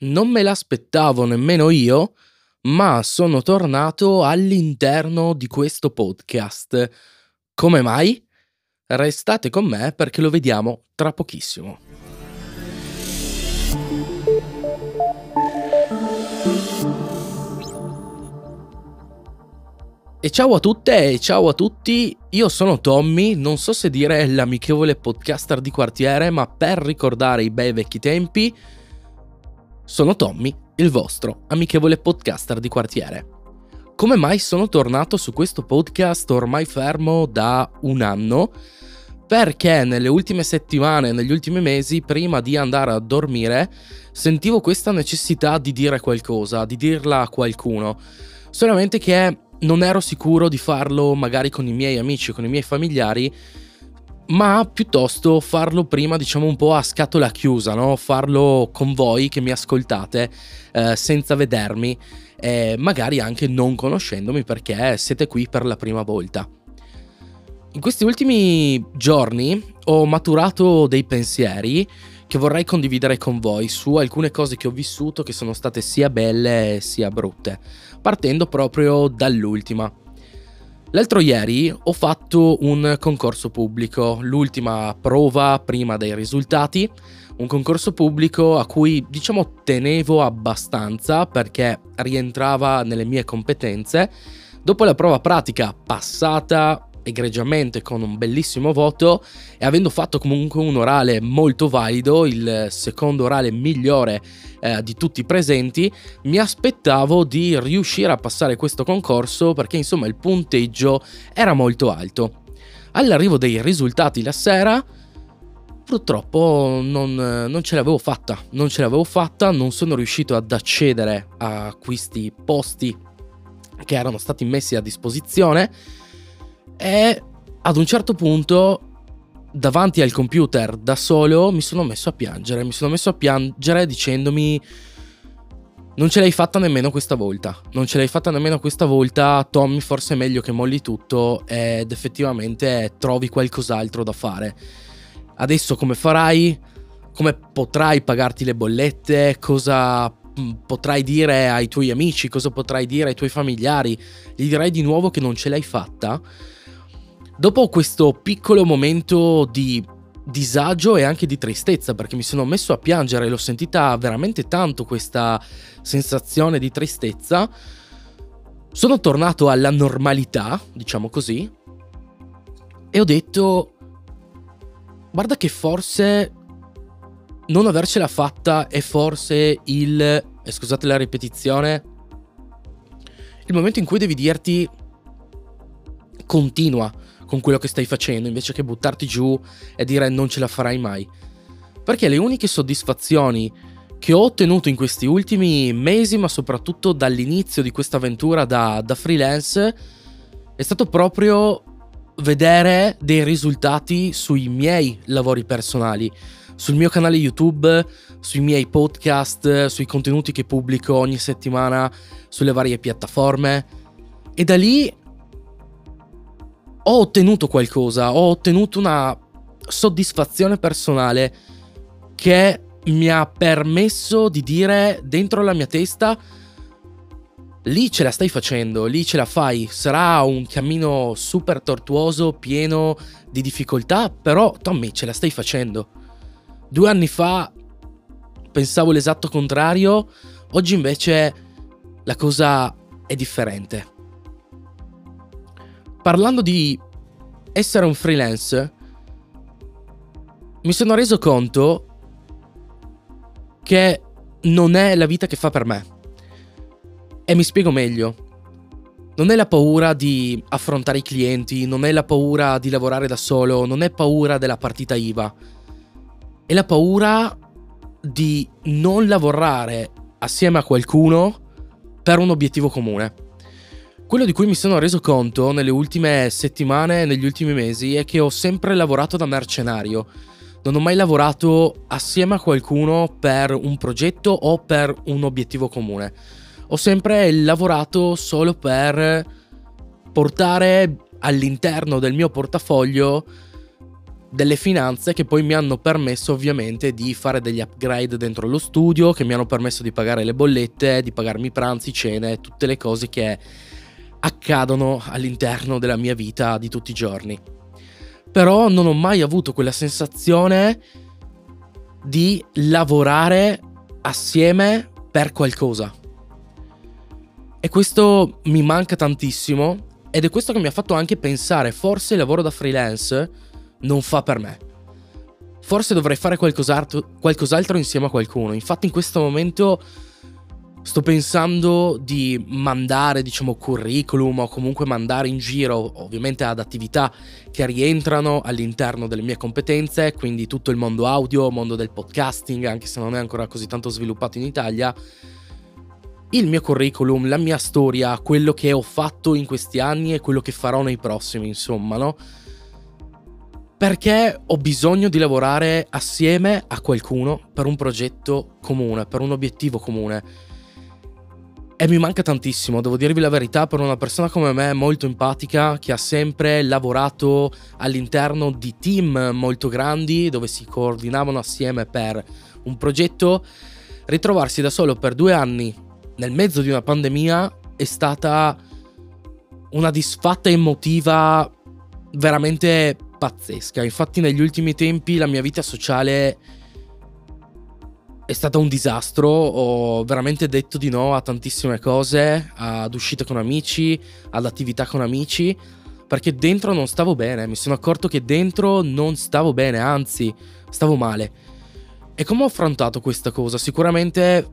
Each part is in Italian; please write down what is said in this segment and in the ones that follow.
Non me l'aspettavo nemmeno io, ma sono tornato all'interno di questo podcast. Come mai? Restate con me perché lo vediamo tra pochissimo. E ciao a tutte e ciao a tutti, io sono Tommy, non so se dire l'amichevole podcaster di quartiere, ma per ricordare i bei vecchi tempi, sono Tommy, il vostro amichevole podcaster di quartiere. Come mai sono tornato su questo podcast ormai fermo da un anno? Perché nelle ultime settimane, negli ultimi mesi, prima di andare a dormire, sentivo questa necessità di dire qualcosa, di dirla a qualcuno. Solamente che non ero sicuro di farlo magari con i miei amici, con i miei familiari, ma piuttosto farlo prima, diciamo un po' a scatola chiusa, no? farlo con voi che mi ascoltate eh, senza vedermi e magari anche non conoscendomi perché siete qui per la prima volta. In questi ultimi giorni ho maturato dei pensieri che vorrei condividere con voi su alcune cose che ho vissuto che sono state sia belle sia brutte, partendo proprio dall'ultima. L'altro ieri ho fatto un concorso pubblico, l'ultima prova prima dei risultati, un concorso pubblico a cui diciamo tenevo abbastanza perché rientrava nelle mie competenze. Dopo la prova pratica passata egregiamente con un bellissimo voto e avendo fatto comunque un orale molto valido, il secondo orale migliore eh, di tutti i presenti, mi aspettavo di riuscire a passare questo concorso perché insomma il punteggio era molto alto. All'arrivo dei risultati la sera, purtroppo non, non, ce l'avevo fatta, non ce l'avevo fatta, non sono riuscito ad accedere a questi posti che erano stati messi a disposizione e ad un certo punto, davanti al computer da solo, mi sono messo a piangere. Mi sono messo a piangere dicendomi: Non ce l'hai fatta nemmeno questa volta. Non ce l'hai fatta nemmeno questa volta. Tommy, forse è meglio che molli tutto ed effettivamente trovi qualcos'altro da fare. Adesso come farai? Come potrai pagarti le bollette? Cosa mm, potrai dire ai tuoi amici? Cosa potrai dire ai tuoi familiari? Gli dirai di nuovo che non ce l'hai fatta? Dopo questo piccolo momento di disagio e anche di tristezza, perché mi sono messo a piangere e l'ho sentita veramente tanto questa sensazione di tristezza, sono tornato alla normalità, diciamo così, e ho detto, guarda che forse non avercela fatta è forse il, e scusate la ripetizione, il momento in cui devi dirti continua, con quello che stai facendo invece che buttarti giù e dire non ce la farai mai. Perché le uniche soddisfazioni che ho ottenuto in questi ultimi mesi, ma soprattutto dall'inizio di questa avventura da, da freelance, è stato proprio vedere dei risultati sui miei lavori personali, sul mio canale YouTube, sui miei podcast, sui contenuti che pubblico ogni settimana sulle varie piattaforme. E da lì ho ottenuto qualcosa, ho ottenuto una soddisfazione personale che mi ha permesso di dire dentro la mia testa lì ce la stai facendo, lì ce la fai, sarà un cammino super tortuoso, pieno di difficoltà, però Tommy ce la stai facendo. Due anni fa pensavo l'esatto contrario, oggi invece la cosa è differente parlando di essere un freelance, mi sono reso conto che non è la vita che fa per me. E mi spiego meglio. Non è la paura di affrontare i clienti, non è la paura di lavorare da solo, non è paura della partita IVA. È la paura di non lavorare assieme a qualcuno per un obiettivo comune. Quello di cui mi sono reso conto nelle ultime settimane, negli ultimi mesi, è che ho sempre lavorato da mercenario. Non ho mai lavorato assieme a qualcuno per un progetto o per un obiettivo comune. Ho sempre lavorato solo per portare all'interno del mio portafoglio delle finanze che poi mi hanno permesso ovviamente di fare degli upgrade dentro lo studio, che mi hanno permesso di pagare le bollette, di pagarmi pranzi, cene, tutte le cose che accadono all'interno della mia vita di tutti i giorni. Però non ho mai avuto quella sensazione di lavorare assieme per qualcosa. E questo mi manca tantissimo ed è questo che mi ha fatto anche pensare, forse il lavoro da freelance non fa per me. Forse dovrei fare qualcos'altro, qualcos'altro insieme a qualcuno. Infatti in questo momento sto pensando di mandare, diciamo, curriculum o comunque mandare in giro, ovviamente ad attività che rientrano all'interno delle mie competenze, quindi tutto il mondo audio, mondo del podcasting, anche se non è ancora così tanto sviluppato in Italia. Il mio curriculum, la mia storia, quello che ho fatto in questi anni e quello che farò nei prossimi, insomma, no? Perché ho bisogno di lavorare assieme a qualcuno per un progetto comune, per un obiettivo comune. E mi manca tantissimo, devo dirvi la verità, per una persona come me molto empatica, che ha sempre lavorato all'interno di team molto grandi, dove si coordinavano assieme per un progetto, ritrovarsi da solo per due anni nel mezzo di una pandemia è stata una disfatta emotiva veramente pazzesca. Infatti negli ultimi tempi la mia vita sociale è stata un disastro, ho veramente detto di no a tantissime cose, ad uscite con amici, ad attività con amici, perché dentro non stavo bene, mi sono accorto che dentro non stavo bene, anzi, stavo male. E come ho affrontato questa cosa? Sicuramente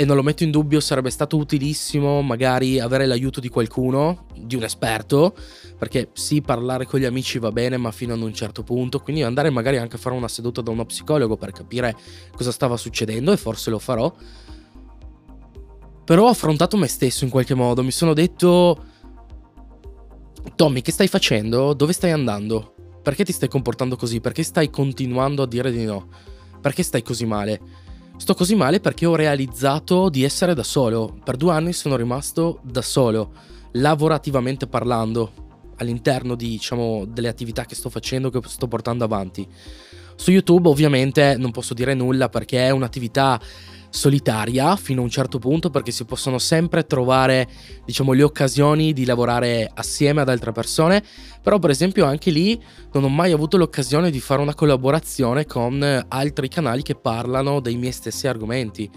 e non lo metto in dubbio, sarebbe stato utilissimo magari avere l'aiuto di qualcuno, di un esperto, perché sì, parlare con gli amici va bene, ma fino ad un certo punto, quindi andare magari anche a fare una seduta da uno psicologo per capire cosa stava succedendo e forse lo farò. Però ho affrontato me stesso in qualche modo, mi sono detto Tommy, che stai facendo? Dove stai andando? Perché ti stai comportando così? Perché stai continuando a dire di no? Perché stai così male? Sto così male perché ho realizzato di essere da solo. Per due anni sono rimasto da solo, lavorativamente parlando, all'interno di, diciamo, delle attività che sto facendo, che sto portando avanti. Su YouTube ovviamente non posso dire nulla perché è un'attività solitaria fino a un certo punto perché si possono sempre trovare diciamo le occasioni di lavorare assieme ad altre persone però per esempio anche lì non ho mai avuto l'occasione di fare una collaborazione con altri canali che parlano dei miei stessi argomenti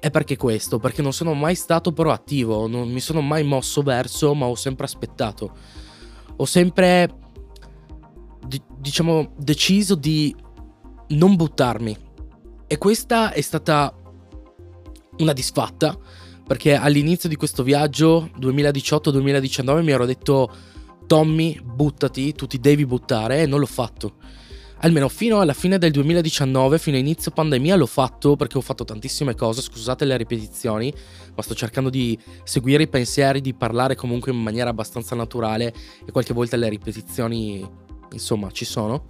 e perché questo? Perché non sono mai stato proattivo, non mi sono mai mosso verso, ma ho sempre aspettato. Ho sempre, di- diciamo, deciso di non buttarmi. E questa è stata una disfatta, perché all'inizio di questo viaggio 2018-2019 mi ero detto Tommy, buttati, tu ti devi buttare e non l'ho fatto. Almeno fino alla fine del 2019, fino a inizio pandemia, l'ho fatto perché ho fatto tantissime cose, scusate le ripetizioni, ma sto cercando di seguire i pensieri, di parlare comunque in maniera abbastanza naturale e qualche volta le ripetizioni, insomma, ci sono.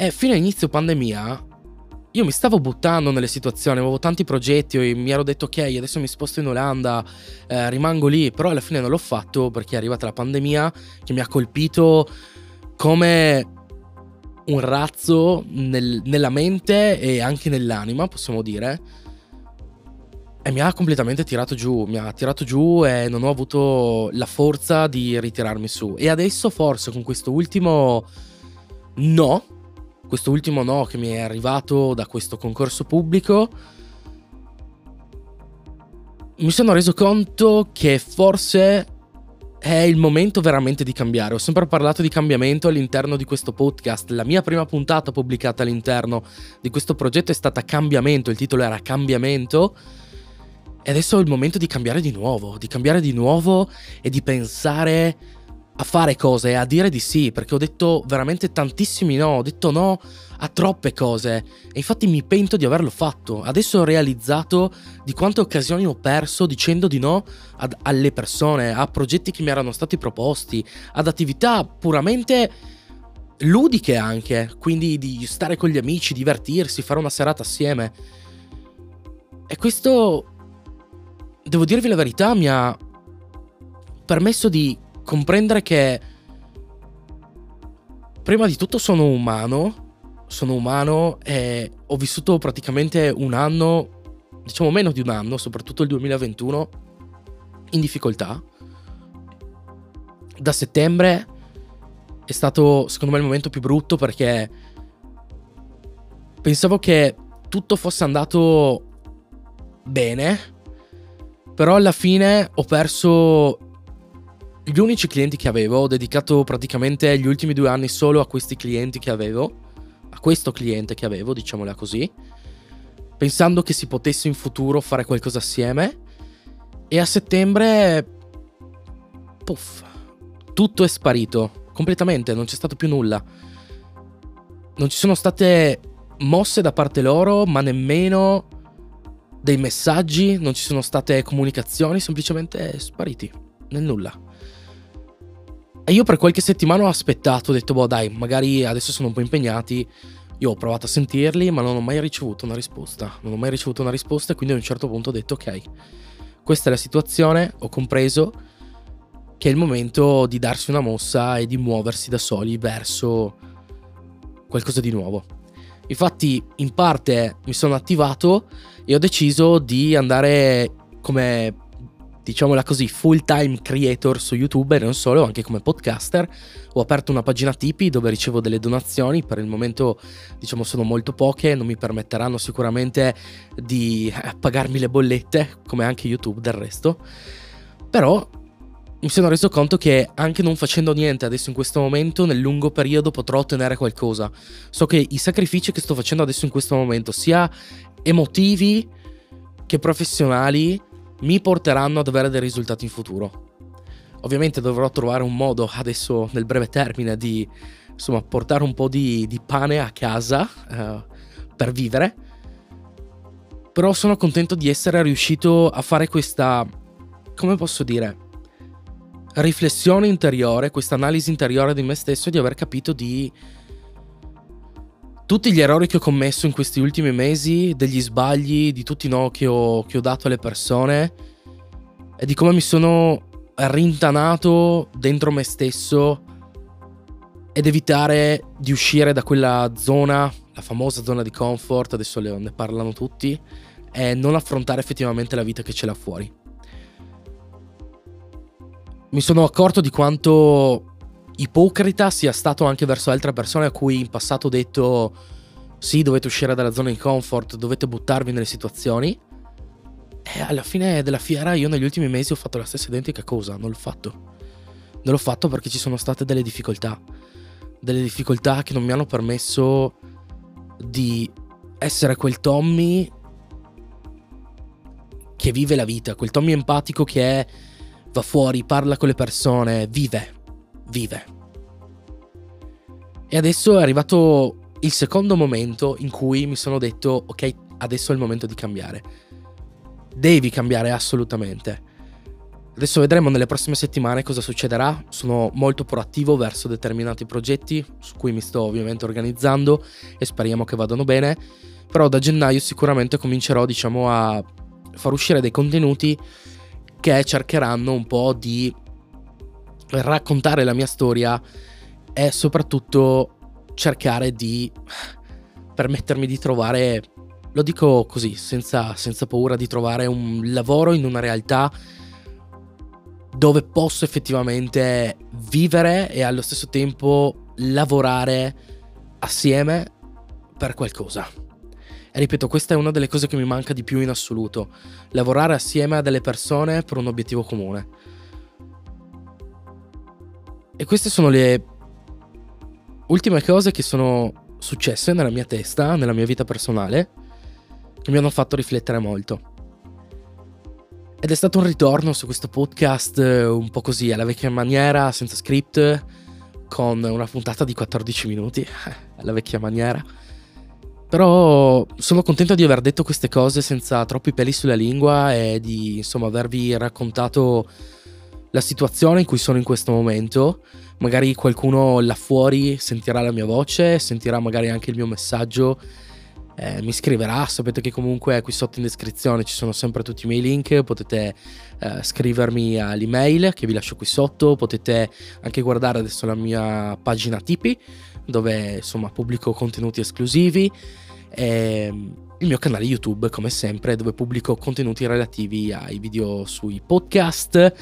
E fino inizio pandemia io mi stavo buttando nelle situazioni, avevo tanti progetti mi ero detto ok, adesso mi sposto in Olanda, eh, rimango lì, però alla fine non l'ho fatto perché è arrivata la pandemia che mi ha colpito come un razzo nel, nella mente e anche nell'anima, possiamo dire. E mi ha completamente tirato giù, mi ha tirato giù e non ho avuto la forza di ritirarmi su. E adesso forse con questo ultimo no, questo ultimo no che mi è arrivato da questo concorso pubblico, mi sono reso conto che forse è il momento veramente di cambiare. Ho sempre parlato di cambiamento all'interno di questo podcast. La mia prima puntata pubblicata all'interno di questo progetto è stata Cambiamento, il titolo era Cambiamento. E adesso è il momento di cambiare di nuovo, di cambiare di nuovo e di pensare a fare cose, a dire di sì, perché ho detto veramente tantissimi no, ho detto no a troppe cose e infatti mi pento di averlo fatto. Adesso ho realizzato di quante occasioni ho perso dicendo di no ad, alle persone, a progetti che mi erano stati proposti, ad attività puramente ludiche anche, quindi di stare con gli amici, divertirsi, fare una serata assieme. E questo, devo dirvi la verità, mi ha permesso di comprendere che prima di tutto sono umano, sono umano e ho vissuto praticamente un anno, diciamo meno di un anno, soprattutto il 2021, in difficoltà. Da settembre è stato secondo me il momento più brutto perché pensavo che tutto fosse andato bene, però alla fine ho perso gli unici clienti che avevo, ho dedicato praticamente gli ultimi due anni solo a questi clienti che avevo, a questo cliente che avevo, diciamola così, pensando che si potesse in futuro fare qualcosa assieme. E a settembre, puff, tutto è sparito, completamente, non c'è stato più nulla. Non ci sono state mosse da parte loro, ma nemmeno dei messaggi, non ci sono state comunicazioni, semplicemente spariti, nel nulla. E io per qualche settimana ho aspettato, ho detto, boh dai, magari adesso sono un po' impegnati. Io ho provato a sentirli, ma non ho mai ricevuto una risposta. Non ho mai ricevuto una risposta quindi a un certo punto ho detto, ok, questa è la situazione, ho compreso che è il momento di darsi una mossa e di muoversi da soli verso qualcosa di nuovo. Infatti, in parte mi sono attivato e ho deciso di andare come diciamola così, full time creator su YouTube e non solo, anche come podcaster. Ho aperto una pagina Tipeee dove ricevo delle donazioni, per il momento diciamo sono molto poche, non mi permetteranno sicuramente di eh, pagarmi le bollette, come anche YouTube del resto. Però mi sono reso conto che anche non facendo niente adesso in questo momento, nel lungo periodo potrò ottenere qualcosa. So che i sacrifici che sto facendo adesso in questo momento, sia emotivi che professionali, mi porteranno ad avere dei risultati in futuro. Ovviamente dovrò trovare un modo adesso nel breve termine di insomma, portare un po' di, di pane a casa eh, per vivere. Però sono contento di essere riuscito a fare questa, come posso dire, riflessione interiore, questa analisi interiore di me stesso e di aver capito di tutti gli errori che ho commesso in questi ultimi mesi, degli sbagli, di tutti i no che ho, che ho dato alle persone e di come mi sono rintanato dentro me stesso ed evitare di uscire da quella zona, la famosa zona di comfort, adesso ne parlano tutti, e non affrontare effettivamente la vita che c'è là fuori. Mi sono accorto di quanto ipocrita sia stato anche verso altre persone a cui in passato ho detto sì, dovete uscire dalla zona di comfort, dovete buttarvi nelle situazioni. E alla fine della fiera io negli ultimi mesi ho fatto la stessa identica cosa, non l'ho fatto. Non l'ho fatto perché ci sono state delle difficoltà. Delle difficoltà che non mi hanno permesso di essere quel Tommy che vive la vita, quel Tommy empatico che è, va fuori, parla con le persone, vive, vive. E adesso è arrivato il secondo momento in cui mi sono detto, ok, adesso è il momento di cambiare. Devi cambiare assolutamente. Adesso vedremo nelle prossime settimane cosa succederà. Sono molto proattivo verso determinati progetti su cui mi sto ovviamente organizzando e speriamo che vadano bene. Però da gennaio sicuramente comincerò, diciamo, a far uscire dei contenuti che cercheranno un po' di raccontare la mia storia e soprattutto cercare di permettermi di trovare, lo dico così, senza, senza paura, di trovare un lavoro in una realtà dove posso effettivamente vivere e allo stesso tempo lavorare assieme per qualcosa. E ripeto, questa è una delle cose che mi manca di più in assoluto, lavorare assieme a delle persone per un obiettivo comune. E queste sono le ultime cose che sono successe nella mia testa, nella mia vita personale, che mi hanno fatto riflettere molto. Ed è stato un ritorno su questo podcast eh, un po' così, alla vecchia maniera, senza script, con una puntata di 14 minuti, alla vecchia maniera. Però sono contento di aver detto queste cose senza troppi peli sulla lingua e di insomma avervi raccontato la situazione in cui sono in questo momento. Magari qualcuno là fuori sentirà la mia voce, sentirà magari anche il mio messaggio eh, mi scriverà. Sapete che comunque qui sotto in descrizione ci sono sempre tutti i miei link, potete eh, scrivermi all'email che vi lascio qui sotto, potete anche guardare adesso la mia pagina Tipi dove insomma pubblico contenuti esclusivi e il mio canale YouTube come sempre dove pubblico contenuti relativi ai video sui podcast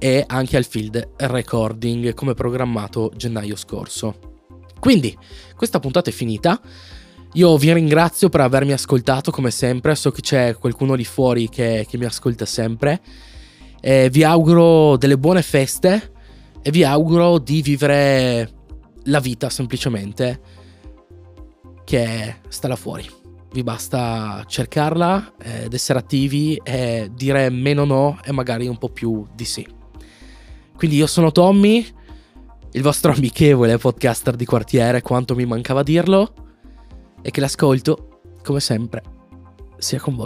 e anche al field recording come programmato gennaio scorso. Quindi, questa puntata è finita. Io vi ringrazio per avermi ascoltato come sempre, so che c'è qualcuno lì fuori che, che mi ascolta sempre. E vi auguro delle buone feste e vi auguro di vivere la vita semplicemente che sta là fuori. Vi basta cercarla ed essere attivi e dire meno no e magari un po' più di sì. Quindi io sono Tommy, il vostro amichevole podcaster di quartiere, quanto mi mancava dirlo e che l'ascolto, come sempre, sia con voi.